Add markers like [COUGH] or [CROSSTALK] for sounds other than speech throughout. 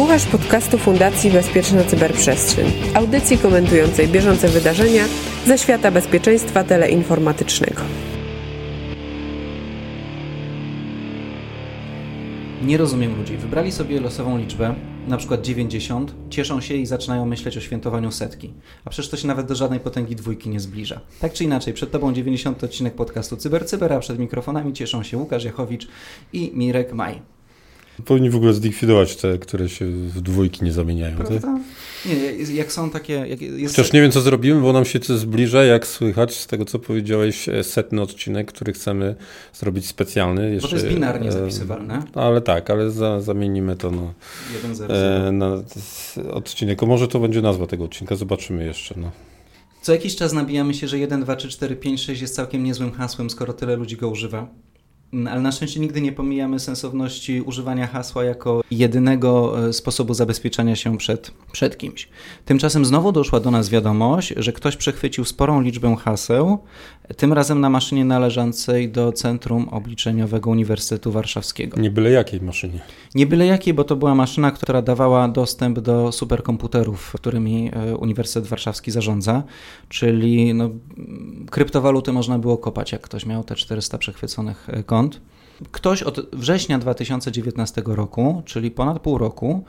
Słuchasz podcastu Fundacji Bezpieczna Cyberprzestrzeń, audycji komentującej bieżące wydarzenia ze świata bezpieczeństwa teleinformatycznego. Nie rozumiem ludzi. Wybrali sobie losową liczbę, na przykład 90, cieszą się i zaczynają myśleć o świętowaniu setki. A przecież to się nawet do żadnej potęgi dwójki nie zbliża. Tak czy inaczej, przed Tobą 90 odcinek podcastu CyberCyber, Cyber, a przed mikrofonami cieszą się Łukasz Jachowicz i Mirek Maj. Powinni w ogóle zlikwidować te, które się w dwójki nie zamieniają. Prawda? Nie, jak są takie... Jak jest... Chociaż nie wiem, co zrobimy, bo nam się to zbliża, jak słychać z tego, co powiedziałeś, e, setny odcinek, który chcemy zrobić specjalny. Jeszcze, bo to jest binarnie e, zapisywalne. Ale tak, ale za, zamienimy to na, e, na odcinek. O, może to będzie nazwa tego odcinka, zobaczymy jeszcze. No. Co jakiś czas nabijamy się, że 1, 2, 3, 4, 5, 6 jest całkiem niezłym hasłem, skoro tyle ludzi go używa. Mm, ale na szczęście nigdy nie pomijamy sensowności używania hasła jako jedynego e, sposobu zabezpieczania się przed, przed kimś. Tymczasem znowu doszła do nas wiadomość, że ktoś przechwycił sporą liczbę haseł, tym razem na maszynie należącej do Centrum Obliczeniowego Uniwersytetu Warszawskiego. Nie byle jakiej maszynie. Nie byle jakiej, bo to była maszyna, która dawała dostęp do superkomputerów, którymi e, Uniwersytet Warszawski zarządza, czyli no, kryptowaluty można było kopać, jak ktoś miał te 400 przechwyconych e, kont Ktoś od września 2019 roku, czyli ponad pół roku,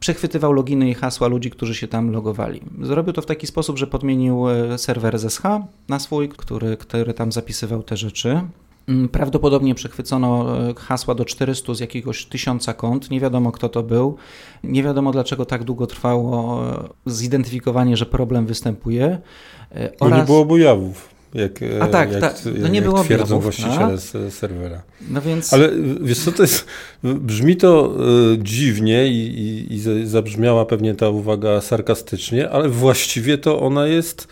przechwytywał loginy i hasła ludzi, którzy się tam logowali. Zrobił to w taki sposób, że podmienił e, serwer SSH na swój, który, który tam zapisywał te rzeczy. Mm, prawdopodobnie przechwycono e, hasła do 400 z jakiegoś tysiąca kont. Nie wiadomo, kto to był. Nie wiadomo, dlaczego tak długo trwało e, zidentyfikowanie, że problem występuje. Oraz... nie było objawów jak, A tak, jak, tak. No nie było twierdzą objawów, właściciele no. serwera. No więc... Ale wiesz co, to jest, brzmi to y, dziwnie i, i, i zabrzmiała pewnie ta uwaga sarkastycznie, ale właściwie to ona jest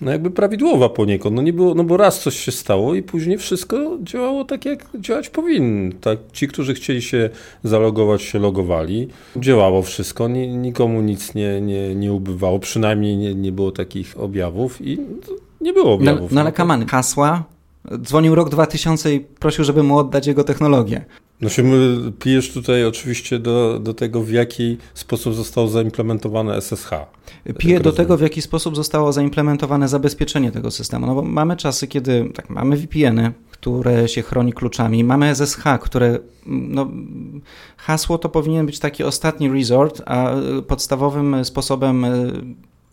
no jakby prawidłowa poniekąd. No nie było, no bo raz coś się stało i później wszystko działało tak, jak działać powinno. Tak, ci, którzy chcieli się zalogować, się logowali. Działało wszystko, nikomu nic nie, nie, nie ubywało, przynajmniej nie, nie było takich objawów i nie było objawów. No, no ale kamany, hasła. Dzwonił rok 2000 i prosił, żeby mu oddać jego technologię. No się pijesz tutaj oczywiście do, do tego, w jaki sposób zostało zaimplementowane SSH. Piję do tego, w jaki sposób zostało zaimplementowane zabezpieczenie tego systemu. No bo mamy czasy, kiedy tak, mamy VPN-y, które się chroni kluczami, mamy SSH, które no, hasło to powinien być taki ostatni resort, a podstawowym sposobem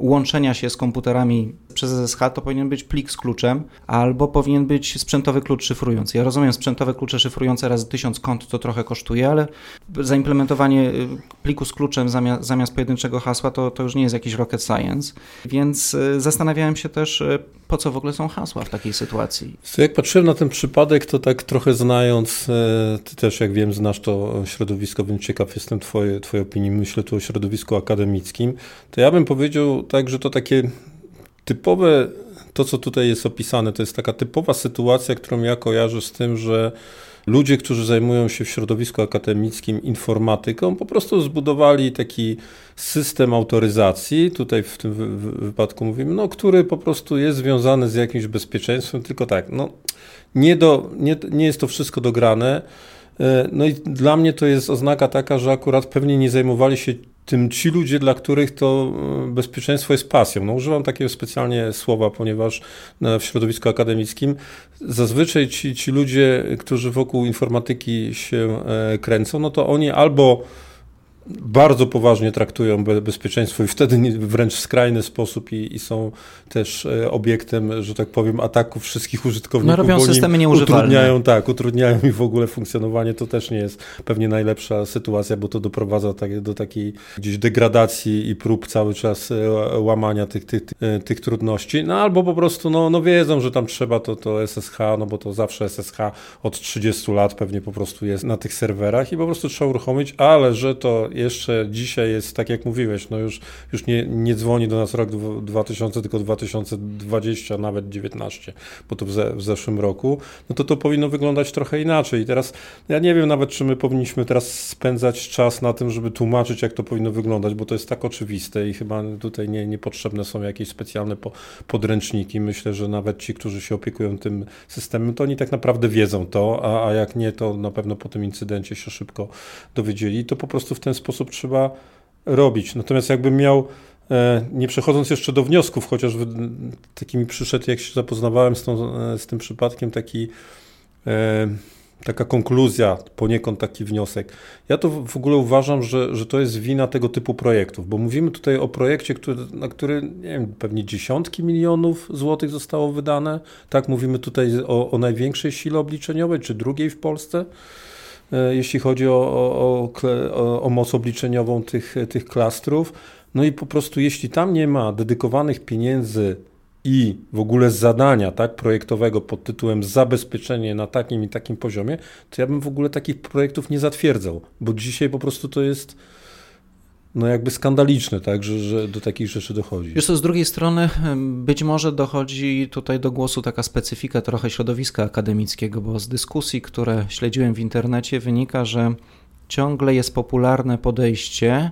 łączenia się z komputerami przez SSH to powinien być plik z kluczem, albo powinien być sprzętowy klucz szyfrujący. Ja rozumiem, sprzętowe klucze szyfrujące razy tysiąc kont to trochę kosztuje, ale zaimplementowanie y, pliku z kluczem zamiast, zamiast pojedynczego hasła to, to już nie jest jakiś rocket science. Więc y, zastanawiałem się też, y, po co w ogóle są hasła w takiej sytuacji. Jak patrzyłem na ten przypadek, to tak trochę znając, ty też jak wiem, znasz to środowisko, więc ciekaw jestem twojej, twojej opinii. Myślę tu o środowisku akademickim. To ja bym powiedział tak, że to takie typowe, to co tutaj jest opisane, to jest taka typowa sytuacja, którą ja kojarzę z tym, że ludzie, którzy zajmują się w środowisku akademickim informatyką, po prostu zbudowali taki system autoryzacji, tutaj w tym wypadku mówimy, no, który po prostu jest związany z jakimś bezpieczeństwem, tylko tak, no, nie, do, nie, nie jest to wszystko dograne. E, no i dla mnie to jest oznaka taka, że akurat pewnie nie zajmowali się tym ci ludzie, dla których to e, bezpieczeństwo jest pasją. No, używam takiego specjalnie słowa, ponieważ e, w środowisku akademickim zazwyczaj ci, ci ludzie, którzy wokół informatyki się kręcą, no to oni albo bardzo poważnie traktują bezpieczeństwo i wtedy wręcz w skrajny sposób i, i, są też e, obiektem, że tak powiem, ataków wszystkich użytkowników. No robią systemy nieużywalne. Utrudniają, tak, utrudniają mi w ogóle funkcjonowanie. To też nie jest pewnie najlepsza sytuacja, bo to doprowadza tak, do takiej gdzieś degradacji i prób cały czas e, łamania tych, tych, e, tych trudności. No albo po prostu no, no wiedzą, że tam trzeba to, to SSH, no bo to zawsze SSH od 30 lat pewnie po prostu jest na tych serwerach i po prostu trzeba uruchomić, ale że to jeszcze dzisiaj jest, tak jak mówiłeś, no już, już nie, nie dzwoni do nas rok 2000, tylko 2020, nawet 19, bo to w, ze, w zeszłym roku, no to to powinno wyglądać trochę inaczej. I teraz ja nie wiem nawet, czy my powinniśmy teraz spędzać czas na tym, żeby tłumaczyć, jak to powinno wyglądać, bo to jest tak oczywiste i chyba tutaj nie, niepotrzebne są jakieś specjalne po, podręczniki. Myślę, że nawet ci, którzy się opiekują tym systemem, to oni tak naprawdę wiedzą to, a, a jak nie, to na pewno po tym incydencie się szybko dowiedzieli. To po prostu w ten sposób sposób trzeba robić. Natomiast jakbym miał, e, nie przechodząc jeszcze do wniosków, chociaż takimi przyszedł, jak się zapoznawałem z, tą, e, z tym przypadkiem, taki taka konkluzja, poniekąd taki wniosek. Ja to w ogóle uważam, że, że to jest wina tego typu projektów, bo mówimy tutaj o projekcie, który, na który nie wiem, pewnie dziesiątki milionów złotych zostało wydane. Tak, mówimy tutaj o, o największej sile obliczeniowej, czy drugiej w Polsce, e, jeśli chodzi o, o, o, o moc obliczeniową tych, tych klastrów. No i po prostu, jeśli tam nie ma dedykowanych pieniędzy i w ogóle zadania tak, projektowego pod tytułem zabezpieczenie na takim i takim poziomie, to ja bym w ogóle takich projektów nie zatwierdzał, bo dzisiaj po prostu to jest no jakby skandaliczne, tak, że, że do takich rzeczy dochodzi. Wiesz co, z drugiej strony być może dochodzi tutaj do głosu taka specyfika trochę środowiska akademickiego, bo z dyskusji, które śledziłem w internecie wynika, że ciągle jest popularne podejście,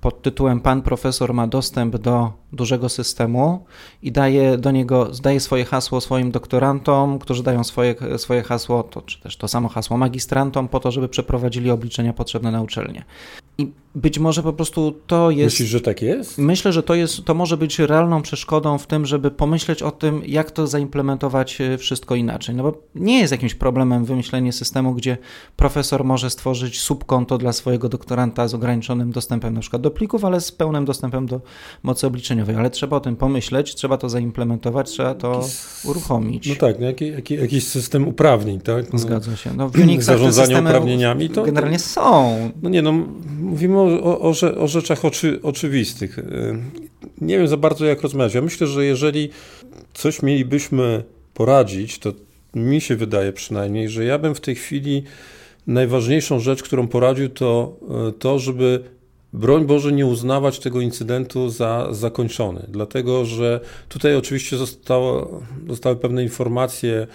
pod tytułem Pan profesor ma dostęp do dużego systemu i daje do niego, zdaje swoje hasło swoim doktorantom, którzy dają swoje, swoje hasło, to, czy też to samo hasło magistrantom, po to, żeby przeprowadzili obliczenia potrzebne na uczelnię. I być może po prostu to jest. Myślisz, że tak jest? Myślę, że to jest, to może być realną przeszkodą w tym, żeby pomyśleć o tym, jak to zaimplementować e, wszystko inaczej. No bo nie jest jakimś problemem wymyślenie systemu, gdzie profesor może stworzyć subkonto dla swojego doktoranta z ograniczonym dostępem na przykład do plików, ale z pełnym dostępem do mocy obliczeniowej. Ale trzeba o tym pomyśleć, trzeba to zaimplementować, trzeba to jakiś, uruchomić. No tak, no jaki, jaki, jakiś system uprawnień, tak? No, Zgadza się. No, w Unixach Zarządzanie uprawnieniami to. Generalnie są. No nie, no mówimy o, o, o, rzeczach oczy, oczywistych. Y, nie wiem za bardzo, jak rozmawiać. Ja myślę, że jeżeli coś mielibyśmy poradzić, to mi się wydaje przynajmniej, że ja bym w tej chwili najważniejszą rzecz, którą poradził, to y, to, żeby broń Boże nie uznawać tego incydentu za zakończony, dlatego że tutaj oczywiście zostało, zostały pewne informacje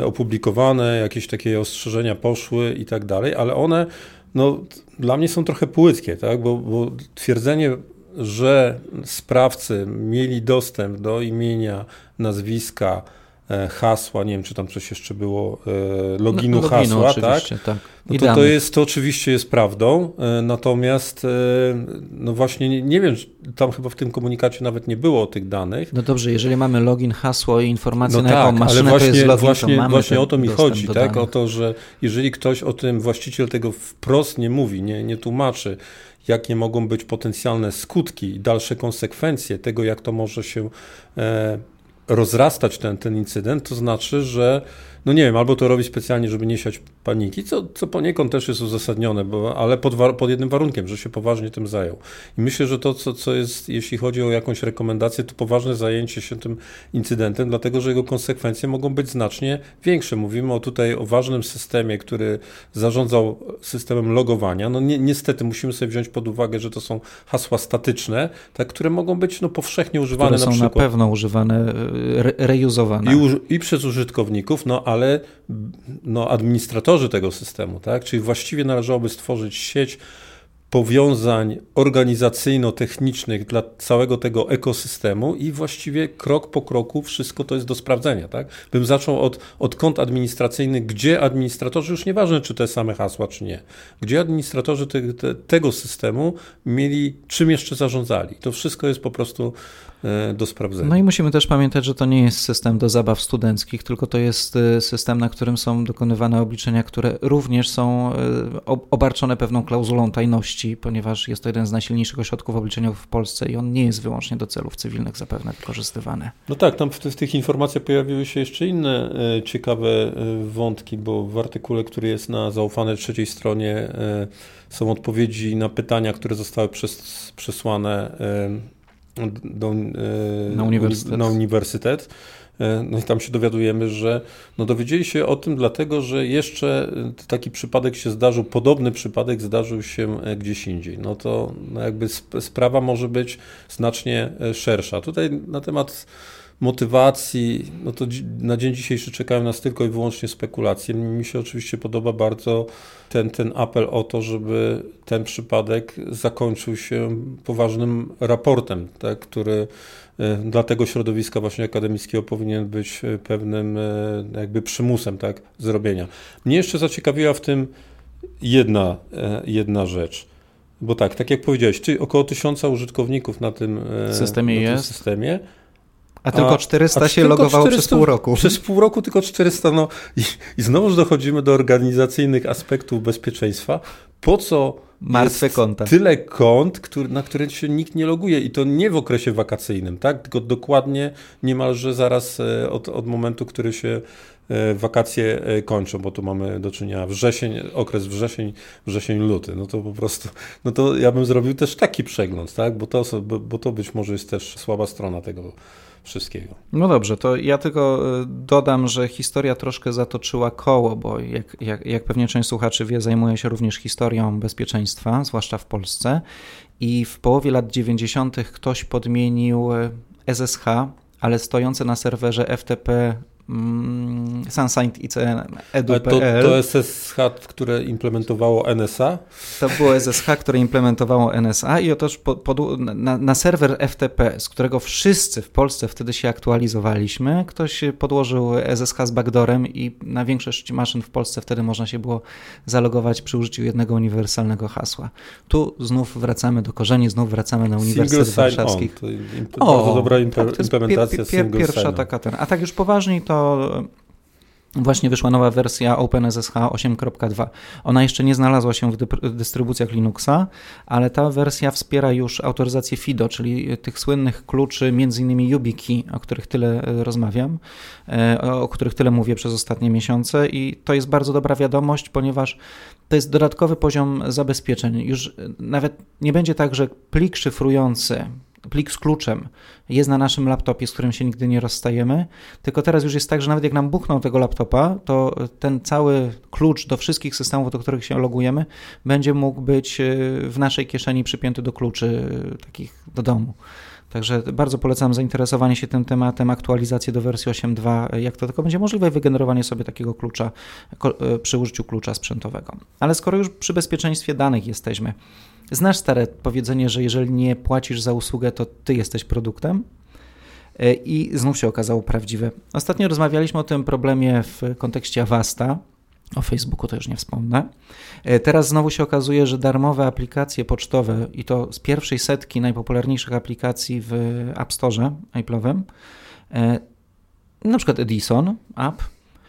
y, opublikowane, jakieś takie ostrzeżenia poszły i tak dalej, ale one no, dla mnie są trochę płytkie, tak? bo, bo twierdzenie, że sprawcy mieli dostęp do imienia, nazwiska, hasła, nie wiem, czy tam coś jeszcze było, e, loginu, no, loginu hasła, tak? tak. No to, to, jest, to oczywiście jest prawdą, e, natomiast no właśnie nie, nie, wiem, tam chyba w tym komunikacie nawet nie było tych danych. No dobrze, jeżeli mamy login, hasło i informacje no na tak, jaką maszynę ale właśnie, to jest login, właśnie, to właśnie o to mi chodzi, tak? O to, że jeżeli ktoś o tym, właściciel tego wprost nie mówi, nie, nie tłumaczy, jakie mogą być potencjalne skutki i dalsze konsekwencje tego, jak to może się e, rozrastać ten, ten incydent, to znaczy, że no nie wiem, albo to robi specjalnie, żeby nie siać paniki, co, co poniekąd też jest uzasadnione, bo, ale pod, pod jednym warunkiem, że się poważnie tym zajął. I myślę, że to, co, co jest, jeśli chodzi o jakąś rekomendację, to poważne zajęcie się tym incydentem, dlatego że jego konsekwencje mogą być znacznie większe. Mówimy o tutaj o ważnym systemie, który zarządzał systemem logowania. No ni niestety musimy sobie wziąć pod uwagę, że to są hasła statyczne, tak, które mogą być no, powszechnie używane które na są przykład. na pewno używane, re rejuzowane. I, I przez użytkowników, no ale no, administratorzy tego systemu, tak? czyli właściwie należałoby stworzyć sieć powiązań organizacyjno-technicznych dla całego tego ekosystemu i właściwie krok po kroku wszystko to jest do sprawdzenia. Tak? Bym zaczął od, od kont administracyjnych, gdzie administratorzy, już nieważne czy te same hasła, czy nie, gdzie administratorzy te, te, tego systemu mieli, czym jeszcze zarządzali. To wszystko jest po prostu do sprawdzenia. No i musimy też pamiętać, że to nie jest system do zabaw studenckich, tylko to jest e, system, na którym są dokonywane obliczenia, które również są e, obarczone pewną klauzulą tajności, ponieważ jest to jeden z najsilniejszych ośrodków obliczeniowych w Polsce i on nie jest wyłącznie do celów cywilnych zapewne wykorzystywany. No tak, tam w, w tych informacjach pojawiły się jeszcze inne ciekawe wątki, bo w artykule, który jest na zaufanej trzeciej stronie są odpowiedzi na pytania, które zostały przez, przesłane do, e, na uniwersytet. Na uniwersytet. E, no i tam się dowiadujemy, że no dowiedzieli się o tym dlatego, że jeszcze taki przypadek się zdarzył, podobny przypadek zdarzył się e, gdzieś indziej. No to no jakby sprawa może być znacznie szersza. Tutaj na temat motywacji, no to na dzień dzisiejszy czekają nas tylko i wyłącznie spekulacje. Mi się oczywiście podoba bardzo ten, ten apel o to, żeby ten przypadek zakończył się poważnym raportem, tak, który e, dla tego środowiska właśnie akademickiego powinien być e, pewnym e, jakby przymusem tak, zrobienia. Mnie jeszcze zaciekawiła w tym jedna, jedna rzecz. Bo tak, tak jak powiedziałeś, około tysiąca użytkowników na tym systemie na tym jest. Systemie. A tylko 400 a, się logowało 400, przez pół roku. Przez pół roku tylko 400. No i, i znowuż dochodzimy do organizacyjnych aspektów bezpieczeństwa. Po co Martwe konta. tyle kont, który, na które się nikt nie loguje i to nie w okresie wakacyjnym, tak? tylko dokładnie niemalże zaraz e, od, od momentu, który się e, wakacje e, kończą, bo tu mamy do czynienia wrzesień, okres wrzesień, wrzesień, luty, no to po prostu, no to ja bym zrobił też taki przegląd, tak? bo, to, bo to być może jest też słaba strona tego wszystkiego. No dobrze, to ja tylko e, dodam, że historia troszkę zatoczyła koło, bo jak, jak, jak pewnie część słuchaczy wie, zajmuję się również historią bezpieczeństwa, zwłaszcza w Polsce. I w połowie lat 90. ktoś podmienił SSH, ale stojące na serwerze FTP Mm, Sunsight ICN edu.pl. To, to SSH, które implementowało NSA? To było SSH, które implementowało NSA i otóż pod, pod, na, na, serwer FTP, z którego wszyscy w Polsce wtedy się aktualizowaliśmy, ktoś podłożył SSH z backdoorem i na większość maszyn w Polsce wtedy można się było zalogować przy użyciu jednego uniwersalnego hasła. Tu znów wracamy do korzeni, znów wracamy na Uniwersytet Warszawski. To o, bardzo dobra tak, implementacja pier, pier, Pierwsza taka ten. A tak już poważniej to właśnie wyszła nowa wersja OpenSSH 8.2. Ona jeszcze nie znalazła się w dystrybucjach Linuxa, ale ta wersja wspiera już autoryzację FIDO, czyli tych słynnych kluczy, m.in. YubiKey, o których tyle e, rozmawiam, e, o których tyle mówię przez ostatnie miesiące i to jest bardzo dobra wiadomość, ponieważ to jest dodatkowy poziom zabezpieczeń. Już e, nawet nie będzie tak, że plik szyfrujący plik z kluczem jest na naszym laptopie, z którym się nigdy nie rozstajemy, tylko teraz już jest tak, że nawet jak nam buchną tego laptopa, to ten cały klucz do wszystkich systemów, do których się logujemy, będzie mógł być e, w naszej kieszeni przypięty do kluczy e, takich do domu. Także bardzo polecam zainteresowanie się tym tematem, aktualizację do wersji 8.2, jak to tylko będzie możliwe, wygenerowanie sobie takiego klucza e, przy użyciu klucza sprzętowego. Ale skoro już przy bezpieczeństwie danych jesteśmy, Znasz stare powiedzenie, że jeżeli nie płacisz za usługę, to ty jesteś produktem? E, I znów się okazało prawdziwe. Ostatnio rozmawialiśmy o tym problemie w kontekście Avasta. O Facebooku to już nie wspomnę. E, teraz znowu się okazuje, że darmowe aplikacje pocztowe i to z pierwszej setki najpopularniejszych aplikacji w App Store Apple'owym, e, na przykład Edison App,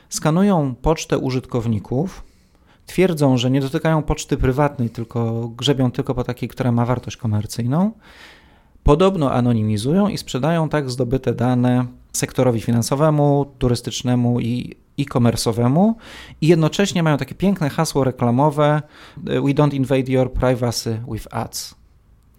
skanują pocztę użytkowników twierdzą, że nie dotykają poczty prywatnej, tylko grzebią tylko po takiej, która ma wartość komercyjną, podobno anonimizują i sprzedają tak zdobyte dane sektorowi finansowemu, turystycznemu i e-commerce'owemu i jednocześnie mają takie piękne hasło reklamowe We don't invade your privacy with ads.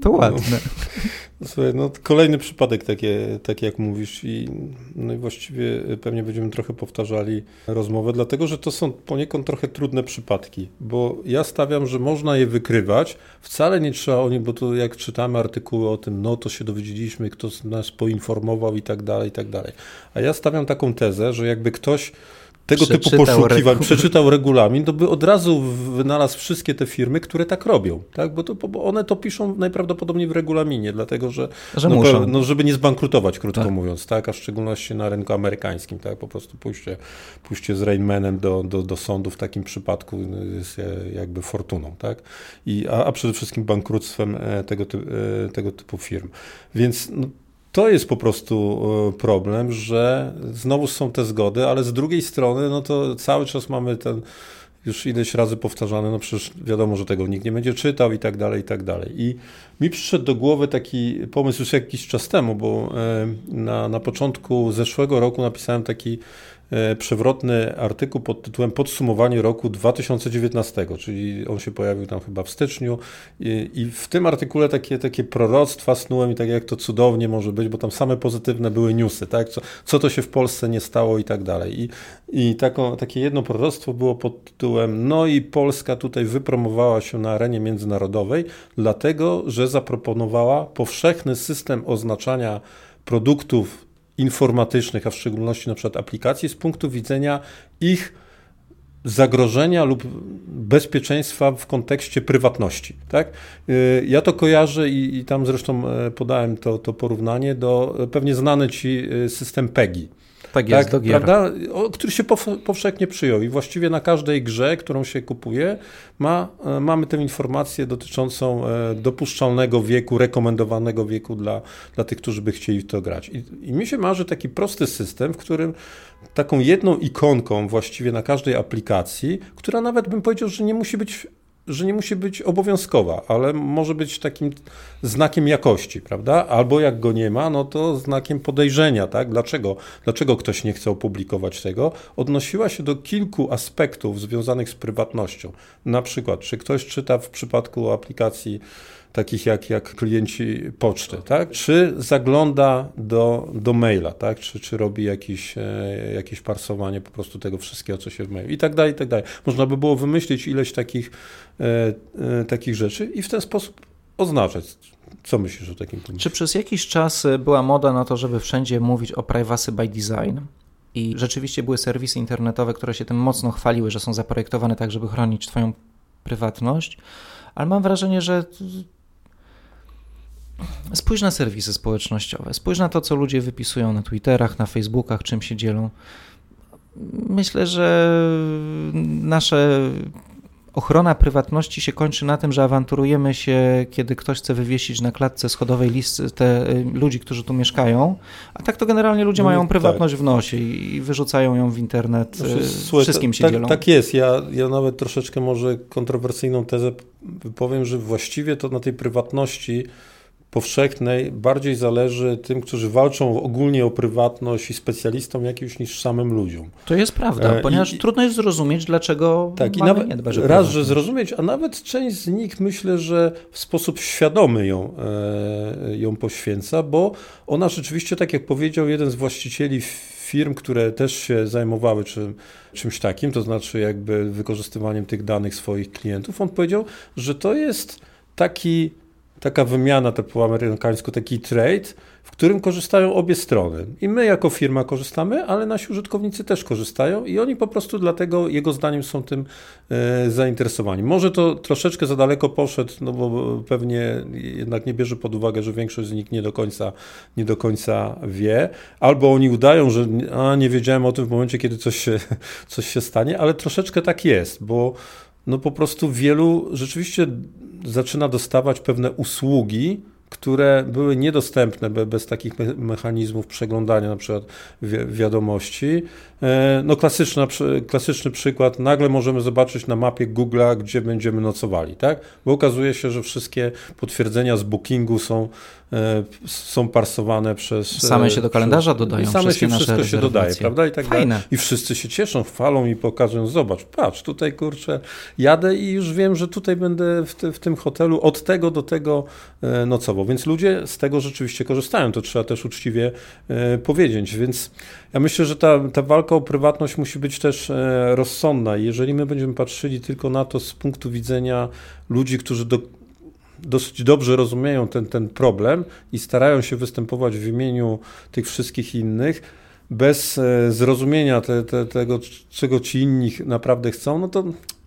To ładne. No, [LAUGHS] słuchaj, no, kolejny przypadek, takie, takie jak mówisz, i, no i właściwie pewnie będziemy trochę powtarzali rozmowę, dlatego że to są poniekąd trochę trudne przypadki, bo ja stawiam, że można je wykrywać, wcale nie trzeba o nich, bo to jak czytamy artykuły o tym, no to się dowiedzieliśmy, kto nas poinformował i tak dalej, i tak dalej. A ja stawiam taką tezę, że jakby ktoś tego typu poszukiwań, przeczytał regulamin, to by od razu wynalazł wszystkie te firmy, które tak robią, tak? Bo, to, bo one to piszą najprawdopodobniej w regulaminie, dlatego że, że no, muszą. no, żeby nie zbankrutować, krótko tak. mówiąc, tak? A w szczególności na rynku amerykańskim, tak? Po prostu pójście, pójście z Rainmanem do, do, do sądu w takim przypadku jest jakby fortuną, tak? I, a, a przede wszystkim bankructwem e, tego, e, tego typu firm. Więc no, to jest po prostu e, problem, że znowu są te zgody, ale z drugiej strony, no to cały czas mamy ten już ileś razy powtarzane, no przecież wiadomo, że tego nikt nie będzie czytał i tak dalej, i tak dalej. I mi przyszedł do głowy taki pomysł już jakiś czas temu, bo e, na, na początku zeszłego roku napisałem taki przewrotny artykuł pod tytułem Podsumowanie roku 2019, czyli on się pojawił tam chyba w styczniu i, i, w tym artykule takie, takie proroctwa snułem i tak jak to cudownie może być, bo tam same pozytywne były newsy, tak? co, co to się w Polsce nie stało i tak dalej. I, i takie jedno proroctwo było pod tytułem no i Polska tutaj wypromowała się na arenie międzynarodowej, dlatego, że zaproponowała powszechny system oznaczania produktów informatycznych, a w szczególności na przykład aplikacji, z punktu widzenia ich zagrożenia lub bezpieczeństwa w kontekście prywatności. Tak? Y, ja to kojarzę i, i tam zresztą e, podałem to, to porównanie do e, pewnie znany Ci e, system PEGI. Tak jest, tak, do gier. Prawda? O, który się powszechnie przyjął i właściwie na każdej grze, którą się kupuje, ma, e, mamy tę informację dotyczącą e, dopuszczalnego wieku, rekomendowanego wieku dla, dla tych, którzy by chcieli w to grać. I, I mi się marzy taki prosty system, w którym taką jedną ikonką właściwie na każdej aplikacji, która nawet bym powiedział, że nie musi być że nie musi być obowiązkowa, ale może być takim znakiem jakości, prawda? Albo jak go nie ma, no to znakiem podejrzenia, tak? Dlaczego, dlaczego ktoś nie chce opublikować tego? Odnosiła się do kilku aspektów związanych z prywatnością. Na przykład, czy ktoś czyta w przypadku aplikacji takich jak, jak klienci poczty, tak? Czy zagląda do, do maila, tak? Czy, czy robi jakieś, e, jakieś parsowanie po prostu tego wszystkiego, co się w mailu i tak dalej, i tak dalej. Można by było wymyślić ileś takich, e, e, takich rzeczy i w ten sposób oznaczać. Co myślisz o takim pomyśle? Czy przez jakiś czas była moda na to, żeby wszędzie mówić o privacy by design? I rzeczywiście były serwisy internetowe, które się tym mocno chwaliły, że są zaprojektowane tak, żeby chronić Twoją prywatność, ale mam wrażenie, że Spójrz na serwisy społecznościowe, spójrz na to, co ludzie wypisują na Twitterach, na Facebookach, czym się dzielą. Myślę, że nasze ochrona prywatności się kończy na tym, że awanturujemy się, kiedy ktoś chce wywiesić na klatce schodowej listy te y, ludzi, którzy tu mieszkają, a tak to generalnie ludzie no, mają prywatność tak. w nosie i wyrzucają ją w internet, znaczy, y, słuchaj, wszystkim się tak, dzielą. Tak jest, ja, ja nawet troszeczkę może kontrowersyjną tezę powiem, że właściwie to na tej prywatności powszechnej bardziej zależy tym, którzy walczą ogólnie o prywatność i specjalistom jakimś niż samym ludziom. To jest prawda, e, ponieważ I, trudno jest zrozumieć, dlaczego tak, i nawet, nie dbać Raz, że zrozumieć, a nawet część z nich myślę, że w sposób świadomy ją, e, ją poświęca, bo ona rzeczywiście, tak jak powiedział jeden z właścicieli firm, które też się zajmowały czym, czymś takim, to znaczy jakby wykorzystywaniem tych danych swoich klientów, on powiedział, że to jest taki taka wymiana, to po amerykańsku taki trade, w którym korzystają obie strony. I my jako firma korzystamy, ale nasi użytkownicy też korzystają i oni po prostu dlatego, jego zdaniem, są tym e, zainteresowani. Może to troszeczkę za daleko poszedł, no bo pewnie jednak nie bierze pod uwagę, że większość z nich nie do końca, nie do końca wie, albo oni udają, że a, nie wiedziałem o tym w momencie, kiedy coś się, coś się stanie, ale troszeczkę tak jest, bo no po prostu wielu rzeczywiście zaczyna dostawać pewne usługi, które były niedostępne bez takich mechanizmów przeglądania na przykład wiadomości. E, no klasyczny, klasyczny przykład, nagle możemy zobaczyć na mapie Google'a, gdzie będziemy nocowali, tak? Bo okazuje się, że wszystkie potwierdzenia z bookingu są, są parsowane przez... Same się do kalendarza przez, dodają. Same się wszystko się dodaje, prawda? I tak Fajne. dalej. I wszyscy się cieszą, chwalą i pokazują, zobacz, patrz, tutaj kurczę, jadę i już wiem, że tutaj będę w, te, w tym hotelu od tego do tego e, nocował. Więc ludzie z tego rzeczywiście korzystają, to trzeba też uczciwie powiedzieć. Więc ja myślę, że ta, ta walka o prywatność musi być też e, rozsądna. Jeżeli my będziemy patrzyli tylko na to z punktu widzenia ludzi, którzy do, dosyć dobrze rozumieją ten, ten problem i starają się występować w imieniu tych wszystkich innych, bez e, zrozumienia te, te, tego, czego ci inni naprawdę chcą, no to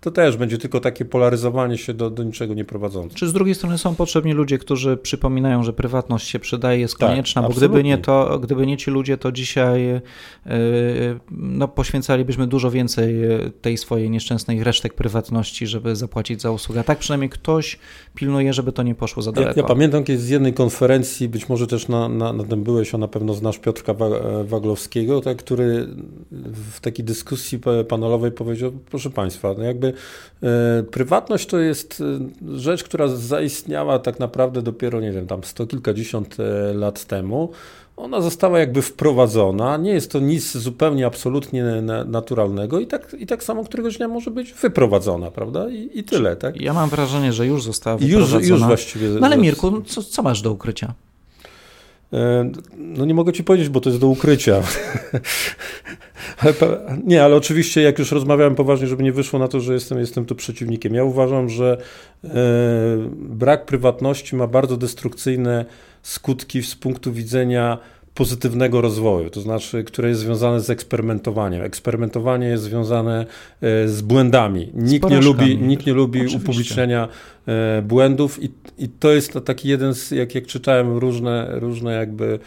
to też będzie tylko takie polaryzowanie się do, do niczego nie prowadzące. Czy z drugiej strony są potrzebni ludzie, którzy przypominają, że prywatność się przydaje, jest tak, konieczna, bo gdyby nie, to, gdyby nie ci ludzie, to dzisiaj yy, no, poświęcalibyśmy dużo więcej e, tej swojej nieszczęsnej resztek prywatności, żeby zapłacić za usługę. A tak przynajmniej ktoś pilnuje, żeby to nie poszło za daleko. Ja, ja pamiętam kiedyś z jednej konferencji, być może też na, na, na tym byłeś, a na pewno znasz Piotrka Waglowskiego, tak, który w takiej dyskusji panelowej powiedział, proszę Państwa, no jakby E, prywatność to jest e, rzecz, która zaistniała tak naprawdę dopiero, nie wiem, tam sto kilkadziesiąt e, lat temu. Ona została jakby wprowadzona, nie jest to nic zupełnie absolutnie naturalnego i tak, i tak samo któregoś dnia może być wyprowadzona, prawda? I, i tyle, tak? Ja mam wrażenie, że już została wyprowadzona. Już, już właściwie. No ale Mirku, co, co masz do ukrycia? No nie mogę ci powiedzieć, bo to jest do ukrycia. [LAUGHS] nie, ale oczywiście jak już rozmawiałem poważnie, żeby nie wyszło na to, że jestem, jestem tu przeciwnikiem. Ja uważam, że e, brak prywatności ma bardzo destrukcyjne skutki z punktu widzenia pozytywnego rozwoju, to znaczy, które jest związane z eksperymentowaniem. Eksperymentowanie jest związane e, z błędami. Nikt nie lubi, nikt nie lubi upublicznienia e, błędów i, i to jest taki jeden z, jak, jak czytałem różne, różne jakby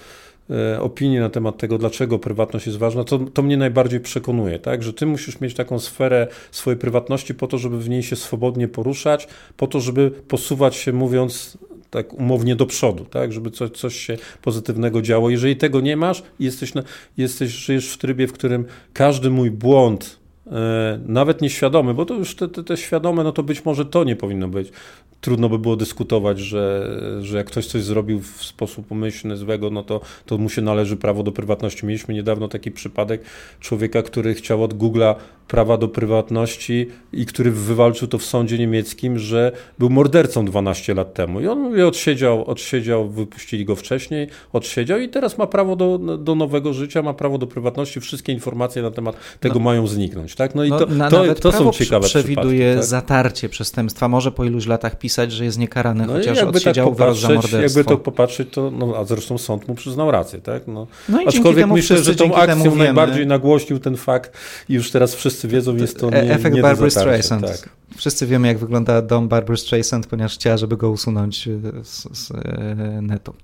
e, opinie na temat tego, dlaczego prywatność jest ważna, to, to mnie najbardziej przekonuje, tak? że ty musisz mieć taką sferę swojej prywatności po to, żeby w niej się swobodnie poruszać, po to, żeby posuwać się, mówiąc tak umownie do przodu, tak, żeby coś, coś się pozytywnego działo. Jeżeli tego nie masz, jesteś, na, jesteś, żyjesz w trybie, w którym każdy mój błąd, e, nawet nieświadomy, bo to już te, te, te, świadome, no to być może to nie powinno być trudno by było dyskutować, że, że jak ktoś coś zrobił w sposób umyślny, złego, no to, to mu się należy prawo do prywatności. Mieliśmy niedawno taki przypadek człowieka, który chciał od Google'a prawa do prywatności i który wywalczył to w sądzie niemieckim, że był mordercą 12 lat temu. I on mówi, odsiedział, odsiedział, wypuścili go wcześniej, odsiedział i teraz ma prawo do, do nowego życia, ma prawo do prywatności. Wszystkie informacje na temat tego no, mają zniknąć. Tak? No i no, to, na, to, to są ciekawe przewiduje tak? zatarcie przestępstwa. Może po iluś latach pisać, że jest niekarany, no chociaż odsiedział tak wyrok za morderstwo. Jakby to popatrzeć, to, no, a zresztą sąd mu przyznał rację. Tak? No, no i Aczkolwiek myślę, że tą akcją najbardziej nagłośnił ten fakt i już teraz wszyscy wiedzą, jest to nie, Efekt nie Barbara Streisand. Tak. Wszyscy wiemy, jak wygląda dom Barbara Streisand, ponieważ chciała, żeby go usunąć e, z, z e, netu.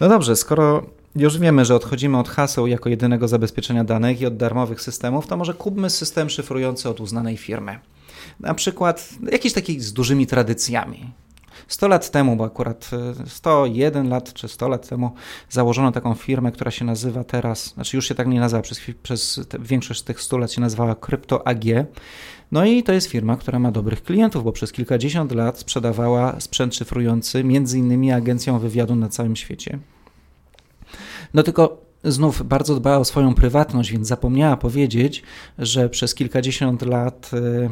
No dobrze, skoro już wiemy, że odchodzimy od haseł jako jedynego zabezpieczenia danych i od darmowych systemów, to może kupmy system szyfrujący od uznanej firmy. Na przykład jakiś taki z dużymi tradycjami. 100 lat temu, bo akurat 101 e, lat czy 100 lat temu założono taką firmę, która się nazywa teraz, znaczy już się tak nie nazywa, przez, przez większość tych 100 lat się nazywała Crypto AG. No i to jest firma, która ma dobrych klientów, bo przez kilkadziesiąt lat sprzedawała sprzęt szyfrujący między innymi agencjom wywiadu na całym świecie. No tylko znów bardzo dbała o swoją prywatność, więc zapomniała powiedzieć, że przez kilkadziesiąt lat e,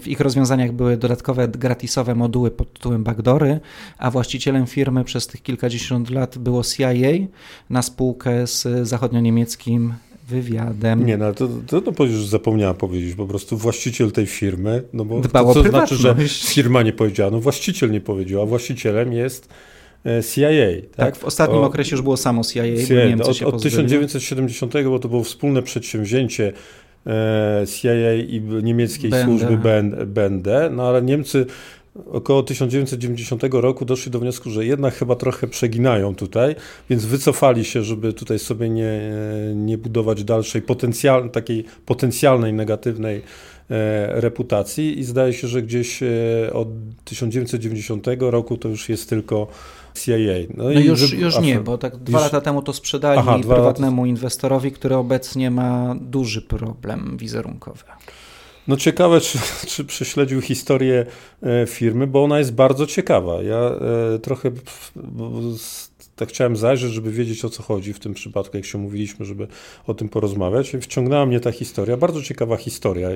w ich rozwiązaniach były dodatkowe gratisowe moduły pod tytułem backdoory, a właścicielem firmy przez tych kilkadziesiąt lat było CIA na spółkę z zachodnio-niemieckim wywiadem. Nie, no to, to, to już zapomniała powiedzieć, po prostu właściciel tej firmy, no bo Dbał to, to znaczy, że firma nie powiedziała, no właściciel nie powiedział, a właścicielem jest e, CIA. Tak, tak w ostatnim o, okresie już było samo CIA, CIA Niemcy od, od 1970, bo to było wspólne przedsięwzięcie CIA i niemieckiej Bende. służby BND, no ale Niemcy około 1990 roku doszli do wniosku, że jednak chyba trochę przeginają tutaj, więc wycofali się, żeby tutaj sobie nie, nie budować dalszej potencjal, takiej potencjalnej negatywnej e, reputacji i zdaje się, że gdzieś e, od 1990 roku to już jest tylko CIA. No, no już, już nie, bo tak dwa już... lata temu to sprzedali Aha, prywatnemu lata... inwestorowi, który obecnie ma duży problem wizerunkowy. No ciekawe, czy, [LAUGHS] czy prześledził historię e, firmy, bo ona jest bardzo ciekawa. Ja e, trochę tak chciałem zajrzeć, żeby wiedzieć o co chodzi w tym przypadku, jak się mówiliśmy, żeby o tym porozmawiać. Wciągnęła mnie ta historia, bardzo ciekawa historia.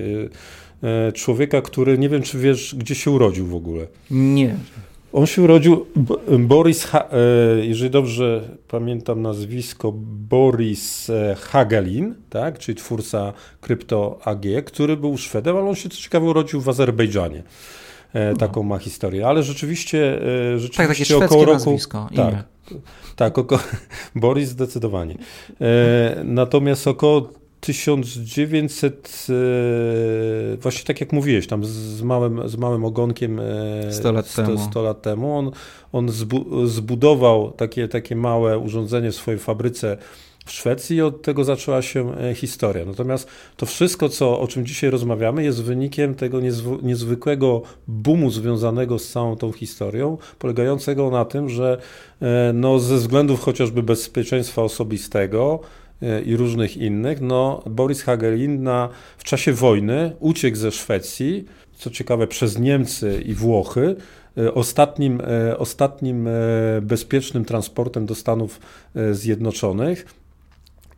E, człowieka, który nie wiem, czy wiesz, gdzie się urodził w ogóle. Nie. On się urodził, Boris, ha, e, jeżeli dobrze pamiętam nazwisko, Boris e, Hagelin, tak, czyli twórca Krypto AG, który był Szwedem, ale on się co ciekawe urodził w Azerbejdżanie. E. Taką ma historię, ale rzeczywiście, rzeczywiście tak, około roku. Nazwisko, tak, tak, oko, [LAUGHS] Boris zdecydowanie. Natomiast około 1900, e, właśnie tak jak mówiłeś, tam z małym, z małym ogonkiem 100 e, lat 100, temu, 100 lat temu on, on zbudował takie, takie małe urządzenie w swojej fabryce w Szwecji i od tego zaczęła się e, historia. Natomiast to wszystko, co, o czym dzisiaj rozmawiamy, jest wynikiem tego niezwykłego boomu związanego z całą tą historią, polegającego na tym, że no, ze względów chociażby bezpieczeństwa osobistego, i różnych innych, no Boris Hagelin na, w czasie wojny uciekł ze Szwecji, co ciekawe przez Niemcy i Włochy, e, ostatnim, e, ostatnim e, bezpiecznym transportem do Stanów Zjednoczonych.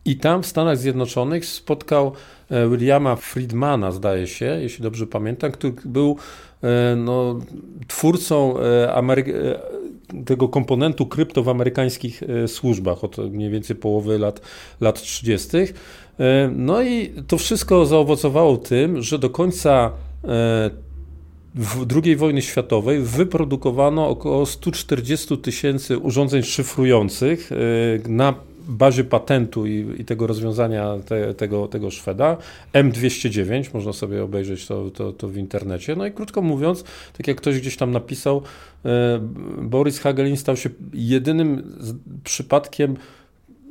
I tam w Stanach Zjednoczonych spotkał Williama Friedmana, zdaje się, jeśli dobrze pamiętam, który był no, twórcą Amery tego komponentu krypto w amerykańskich e, służbach od mniej więcej połowy lat, lat 30. E, no i to wszystko zaowocowało tym, że do końca e, II wojny światowej wyprodukowano około 140 tysięcy urządzeń szyfrujących na bazie patentu i, i tego rozwiązania te, tego, tego Szweda, M209, można sobie obejrzeć to, to, to, w internecie. No i krótko mówiąc, tak jak ktoś gdzieś tam napisał, e, Boris Hagelin stał się jedynym przypadkiem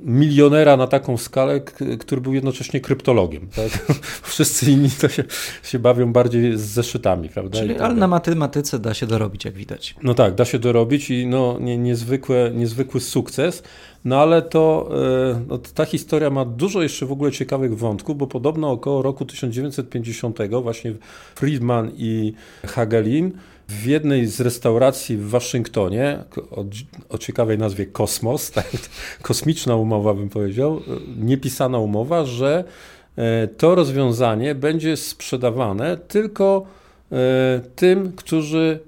milionera na taką skalę, który był jednocześnie kryptologiem. Tak? [LAUGHS] Wszyscy inni to się, się bawią bardziej z zeszytami, prawda? Czyli, tak ale na matematyce da się dorobić, jak widać. No tak, da się dorobić i no, nie, niezwykłe, niezwykły sukces. No ale to e, no, ta historia ma dużo jeszcze w ogóle ciekawych wątków, bo podobno około roku 1950 właśnie Friedman i Hagelin w jednej z restauracji w Waszyngtonie, o, o ciekawej nazwie Kosmos, [LAUGHS] tak, kosmiczna umowa bym powiedział, niepisana umowa, że e, to rozwiązanie będzie sprzedawane tylko e, tym, którzy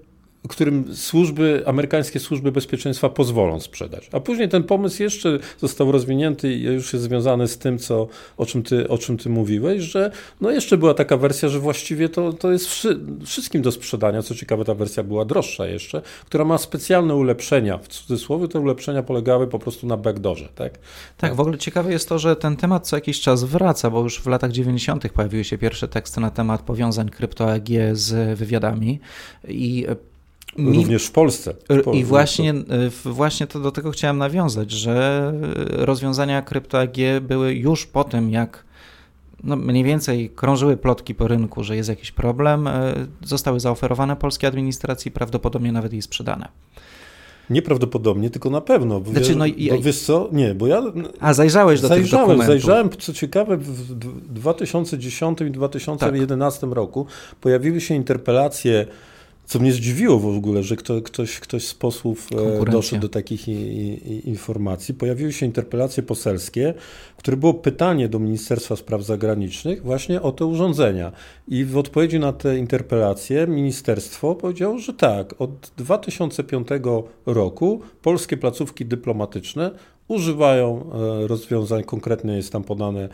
którym służby, amerykańskie służby bezpieczeństwa pozwolą sprzedać. A później ten pomysł jeszcze został rozwinięty i już jest związany z tym, co, o, czym ty, o czym ty mówiłeś, że no jeszcze była taka wersja, że właściwie to, to jest wszy, wszystkim do sprzedania. Co ciekawe, ta wersja była droższa jeszcze, która ma specjalne ulepszenia. W cudzysłowie te ulepszenia polegały po prostu na backdoorze. Tak? tak, w ogóle ciekawe jest to, że ten temat co jakiś czas wraca, bo już w latach 90. pojawiły się pierwsze teksty na temat powiązań krypto-AG z wywiadami i Również w Polsce. I właśnie, właśnie to do tego chciałem nawiązać, że rozwiązania krypto-AG były już po tym, jak no mniej więcej krążyły plotki po rynku, że jest jakiś problem, e, zostały zaoferowane polskiej administracji, prawdopodobnie nawet i sprzedane. Nieprawdopodobnie, tylko na pewno. Bo, znaczy, no, ja, bo wiesz co? Nie, bo ja. A zajrzałeś do zajrzałem, tych dokumentów. Zajrzałem, co ciekawe, w 2010 i 2011 tak. roku pojawiły się interpelacje co mnie zdziwiło w ogóle, że kto, ktoś, ktoś z posłów e, doszedł do takich i, i, informacji. Pojawiły się interpelacje poselskie, które było pytanie do Ministerstwa Spraw Zagranicznych właśnie o te urządzenia. I w odpowiedzi na te interpelacje ministerstwo powiedziało, że tak, od 2005 roku polskie placówki dyplomatyczne używają e, rozwiązań, konkretnie jest tam podane e,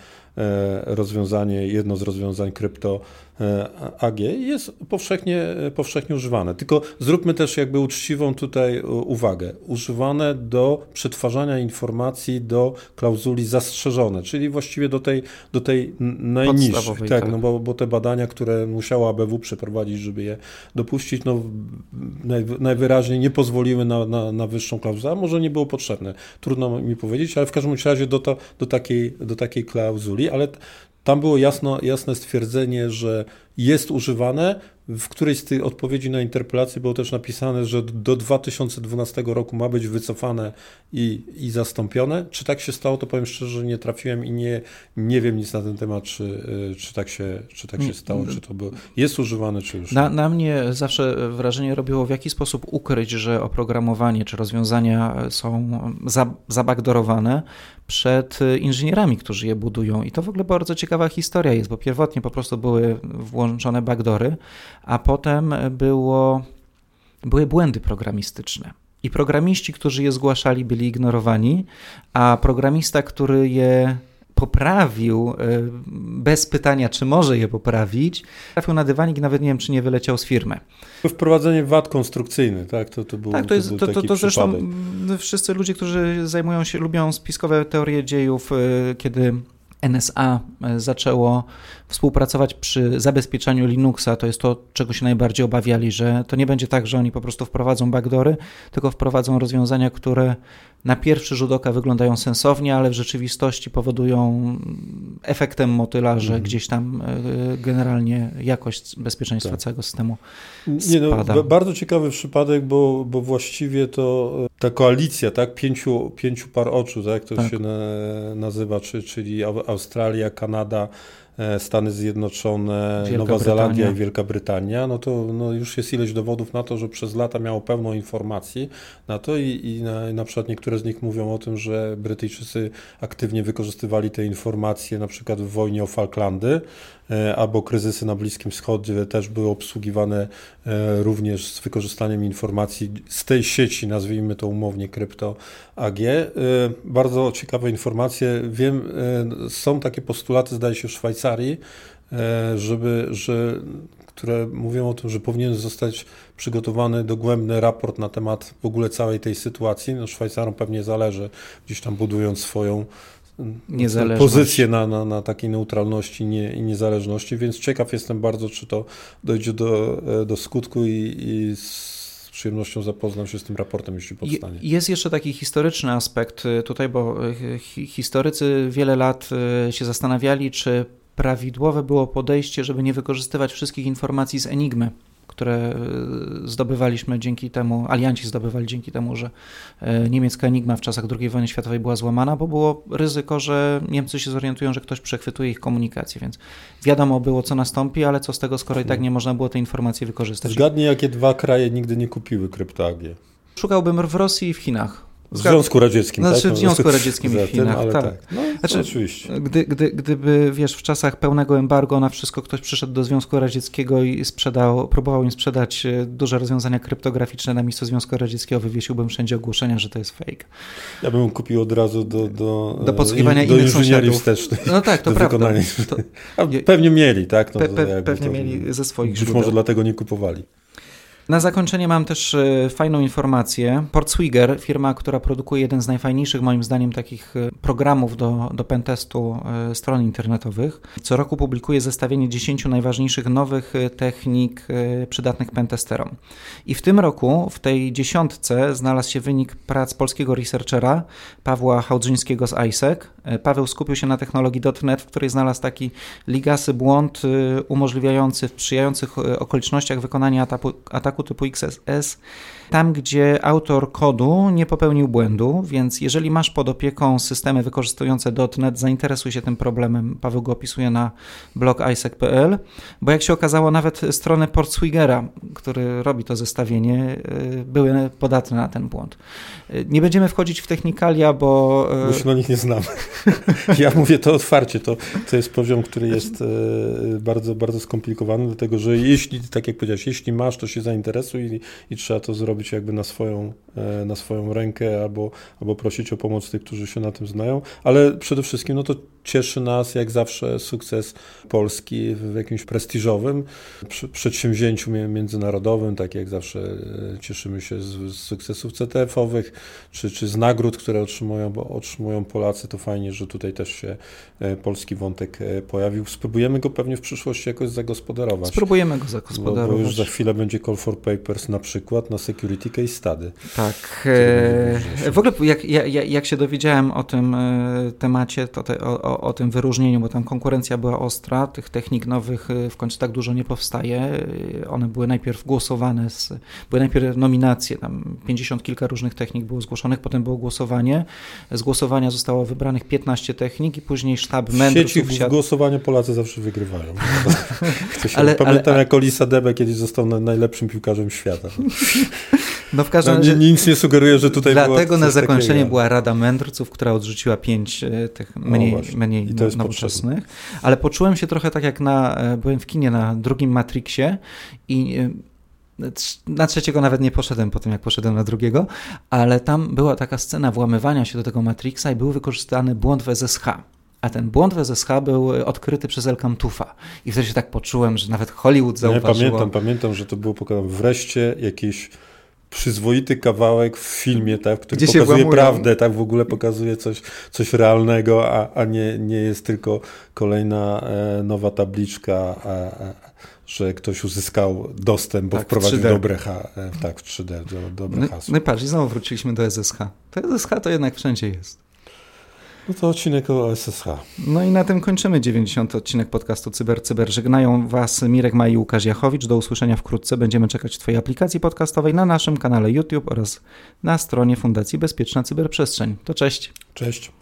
rozwiązanie, jedno z rozwiązań krypto AG jest powszechnie, powszechnie używane. Tylko zróbmy też jakby uczciwą tutaj uwagę. Używane do przetwarzania informacji do klauzuli zastrzeżone, czyli właściwie do tej, do tej najniższej. Tak, tak, no bo, bo te badania, które musiała ABW przeprowadzić, żeby je dopuścić, no najwyraźniej nie pozwoliły na, na, na wyższą klauzulę, a może nie było potrzebne. Trudno mi powiedzieć, ale w każdym razie do, to, do, takiej, do takiej klauzuli, ale tam było jasno, jasne stwierdzenie, że jest używane. W którejś z tych odpowiedzi na interpelację było też napisane, że do 2012 roku ma być wycofane i, i zastąpione. Czy tak się stało, to powiem szczerze, że nie trafiłem i nie, nie wiem nic na ten temat, czy, y, czy, tak, się, czy tak się stało, czy to było, jest używane, czy już. Na, na mnie zawsze wrażenie robiło, w jaki sposób ukryć, że oprogramowanie czy rozwiązania są zabagdorowane przed inżynierami, którzy je budują. I to w ogóle bardzo ciekawa historia jest, bo pierwotnie po prostu były włączone backdory, a potem było, były błędy programistyczne. I programiści, którzy je zgłaszali, byli ignorowani, a programista, który je poprawił e, bez pytania, czy może je poprawić, trafił na dywanik i nawet nie wiem, czy nie wyleciał z firmy. Wprowadzenie wad konstrukcyjny, tak? To, to był, tak, to, jest, to, to, to zresztą wszyscy ludzie, którzy zajmują się, lubią spiskowe teorie dziejów, e, kiedy NSA e, zaczęło współpracować przy zabezpieczaniu Linuxa. To jest to, czego się najbardziej obawiali, że to nie będzie tak, że oni po prostu wprowadzą backdory, tylko wprowadzą rozwiązania, które na pierwszy rzut oka wyglądają sensownie, ale w rzeczywistości powodują efektem motyla, że mhm. gdzieś tam e, generalnie jakość bezpieczeństwa tak. całego systemu spada. Nie no, bardzo ciekawy przypadek, bo, bo właściwie to e, ta koalicja, tak, pięciu, pięciu par oczu, tak, to tak. się na, nazywa, czyli Australia, Kanada, Stany Zjednoczone, Wielka Nowa Brytania. Zelandia i Wielka Brytania, no to no już jest ileś dowodów na to, że przez lata miało pełną informacji na to i, i na, na przykład niektóre z nich mówią o tym, że Brytyjczycy aktywnie wykorzystywali te informacje na przykład w wojnie o Falklandy, E, albo kryzysy na Bliskim Wschodzie też były obsługiwane e, również z wykorzystaniem informacji z tej sieci, nazwijmy to umownie Krypto AG. E, bardzo ciekawe informacje. Wiem, są takie postulaty, zdaje się, w Szwajcarii, żeby, że które mówią o tym, że powinien zostać przygotowany dogłębny raport na temat w ogóle całej tej sytuacji. No Szwajcarom pewnie zależy, gdzieś tam budując swoją pozycję na, na, na takiej neutralności nie, i niezależności, więc ciekaw jestem bardzo, czy to dojdzie do, e, do skutku i, i przyjemnością zapoznam się z tym raportem, jeśli powstanie. Jest jeszcze taki historyczny aspekt tutaj, bo historycy wiele lat się zastanawiali, czy prawidłowe było podejście, żeby nie wykorzystywać wszystkich informacji z Enigmy które e, zdobywaliśmy dzięki temu, alianci zdobywali dzięki temu, że e, niemiecka enigma w czasach II wojny światowej była złamana, bo było ryzyko, że Niemcy się zorientują, że ktoś przechwytuje ich komunikację, więc wiadomo było, co nastąpi, ale co z tego, skoro i tak nie można było tej informacji wykorzystać. Zgadnij, jakie dwa kraje nigdy nie kupiły kryptoAG. Szukałbym w Rosji i w Chinach. W Związku Radzieckim, znaczy, tak? w Związku [LAUGHS] Radzieckim i w Chinach, tym, tak. tak. No, znaczy, oczywiście. Gdy, gdy, gdyby, wiesz, w czasach pełnego embargo na wszystko ktoś przyszedł do Związku Radzieckiego i sprzedał, próbował im sprzedać e, duże rozwiązania kryptograficzne na miejsce Związku Radzieckiego, wywiesiłbym wszędzie ogłoszenia, że to jest fake. Ja bym kupił od razu do, do, do podsłuchiwania do innych sąsiadów. wstecznej. No tak, to [LAUGHS] prawda. To... pewnie mieli, tak? No, pe, pe, pewnie to, mieli ze swoich Być źródeł. może dlatego nie kupowali. Na zakończenie mam też e, fajną informację. Portswigger, firma, która produkuje jeden z najfajniejszych moim zdaniem takich e, programów do, do pentestu e, stron internetowych, co roku publikuje zestawienie 10 najważniejszych nowych technik przydatnych pentesterom. I w tym roku w tej dziesiątce znalazł się wynik prac polskiego researchera Pawła Chałdrzyńskiego z ISEC. Paweł skupił się na technologii .NET, w której znalazł taki ligasy błąd umożliwiający w sprzyjających okolicznościach wykonanie ataku, ataku ataku typu XSS, tam gdzie autor kodu nie popełnił błędu, więc jeżeli masz pod opieką systemy wykorzystujące .NET, zainteresuj się tym problemem. Paweł go opisuje na blog isaac.pl, bo jak się okazało, nawet strony Portswigera, który robi to zestawienie, y, były podatne na ten błąd. Y, nie będziemy wchodzić w technikalia, bo... Y, bo się na nich nie znamy. [LAUGHS] ja mówię to otwarcie, to, to jest poziom, który jest bardzo, bardzo skomplikowany, dlatego że jeśli, tak jak powiedziałeś, jeśli masz, to się zainteresujesz interesu i, i trzeba to zrobić jakby na swoją, na swoją rękę albo, albo prosić o pomoc tych, którzy się na tym znają, ale przede wszystkim no to cieszy nas jak zawsze sukces Polski w jakimś prestiżowym przedsięwzięciu międzynarodowym, tak jak zawsze e, cieszymy się z, z sukcesów CTF-owych, czy, czy z nagród, które otrzymują, bo otrzymują Polacy, to fajnie, że tutaj też się e, polski wątek pojawił. Spróbujemy go pewnie w przyszłości jakoś zagospodarować. Spróbujemy go zagospodarować. Bo, bo już za chwilę będzie Call for Papers na przykład na Security Case Study. Tak. E, w ogóle jak, jak, jak się dowiedziałem o tym e, temacie, to te, o, o, tym wyróżnieniu, bo tam konkurencja była ostra, tych technik nowych e, w końcu tak dużo nie powstaje. One były najpierw głosowane, z, były najpierw nominacje, tam 50 kilka różnych technik było zgłoszonych, potem było głosowanie. Z głosowania zostało wybranych 15 technik i później sztab mędrców... W sieci siad... głosowanie Polacy zawsze wygrywają. [LAUGHS] ale, Pamiętam ale, jak Olisa Debe kiedyś został najlepszym piłkarzem świata. No w każdym razie. No, nic nie sugeruje, że tutaj Dlatego na zakończenie takiego. była Rada Mędrców, która odrzuciła pięć e, tych mniej, mniej no, nowoczesnych. Ale poczułem się trochę tak jak na, e, byłem w kinie na drugim Matrixie i e, na trzeciego nawet nie poszedłem po tym, jak poszedłem na drugiego, ale tam była taka scena włamywania się do tego Matrixa i był wykorzystany błąd w SSH. A ten błąd w SSH był odkryty przez El Camtufa. I wtedy się tak poczułem, że nawet Hollywood zauważyło. Ja pamiętam, pamiętam, że to było pokazane wreszcie jakiś przyzwoity kawałek w filmie, tak, który Gdzie pokazuje prawdę, tak, w ogóle pokazuje coś, coś realnego, a, a nie, nie jest tylko kolejna e, nowa tabliczka, a, a, że ktoś uzyskał dostęp, bo tak, wprowadził dobre, ha, e, tak, w 3D, do, dobre no, hasło. No i patrz, znowu wróciliśmy do SSH. To SSH to jednak wszędzie jest. No to odcinek o SSH. No i na tym kończymy 90. odcinek podcastu Cyber Cyber. Żegnają Was Mirek Maj i Łukasz Jachowicz. Do usłyszenia wkrótce. Będziemy czekać w Twojej aplikacji podcastowej, na naszym kanale YouTube oraz na stronie Fundacji Bezpieczna Cyberprzestrzeń. To cześć. Cześć.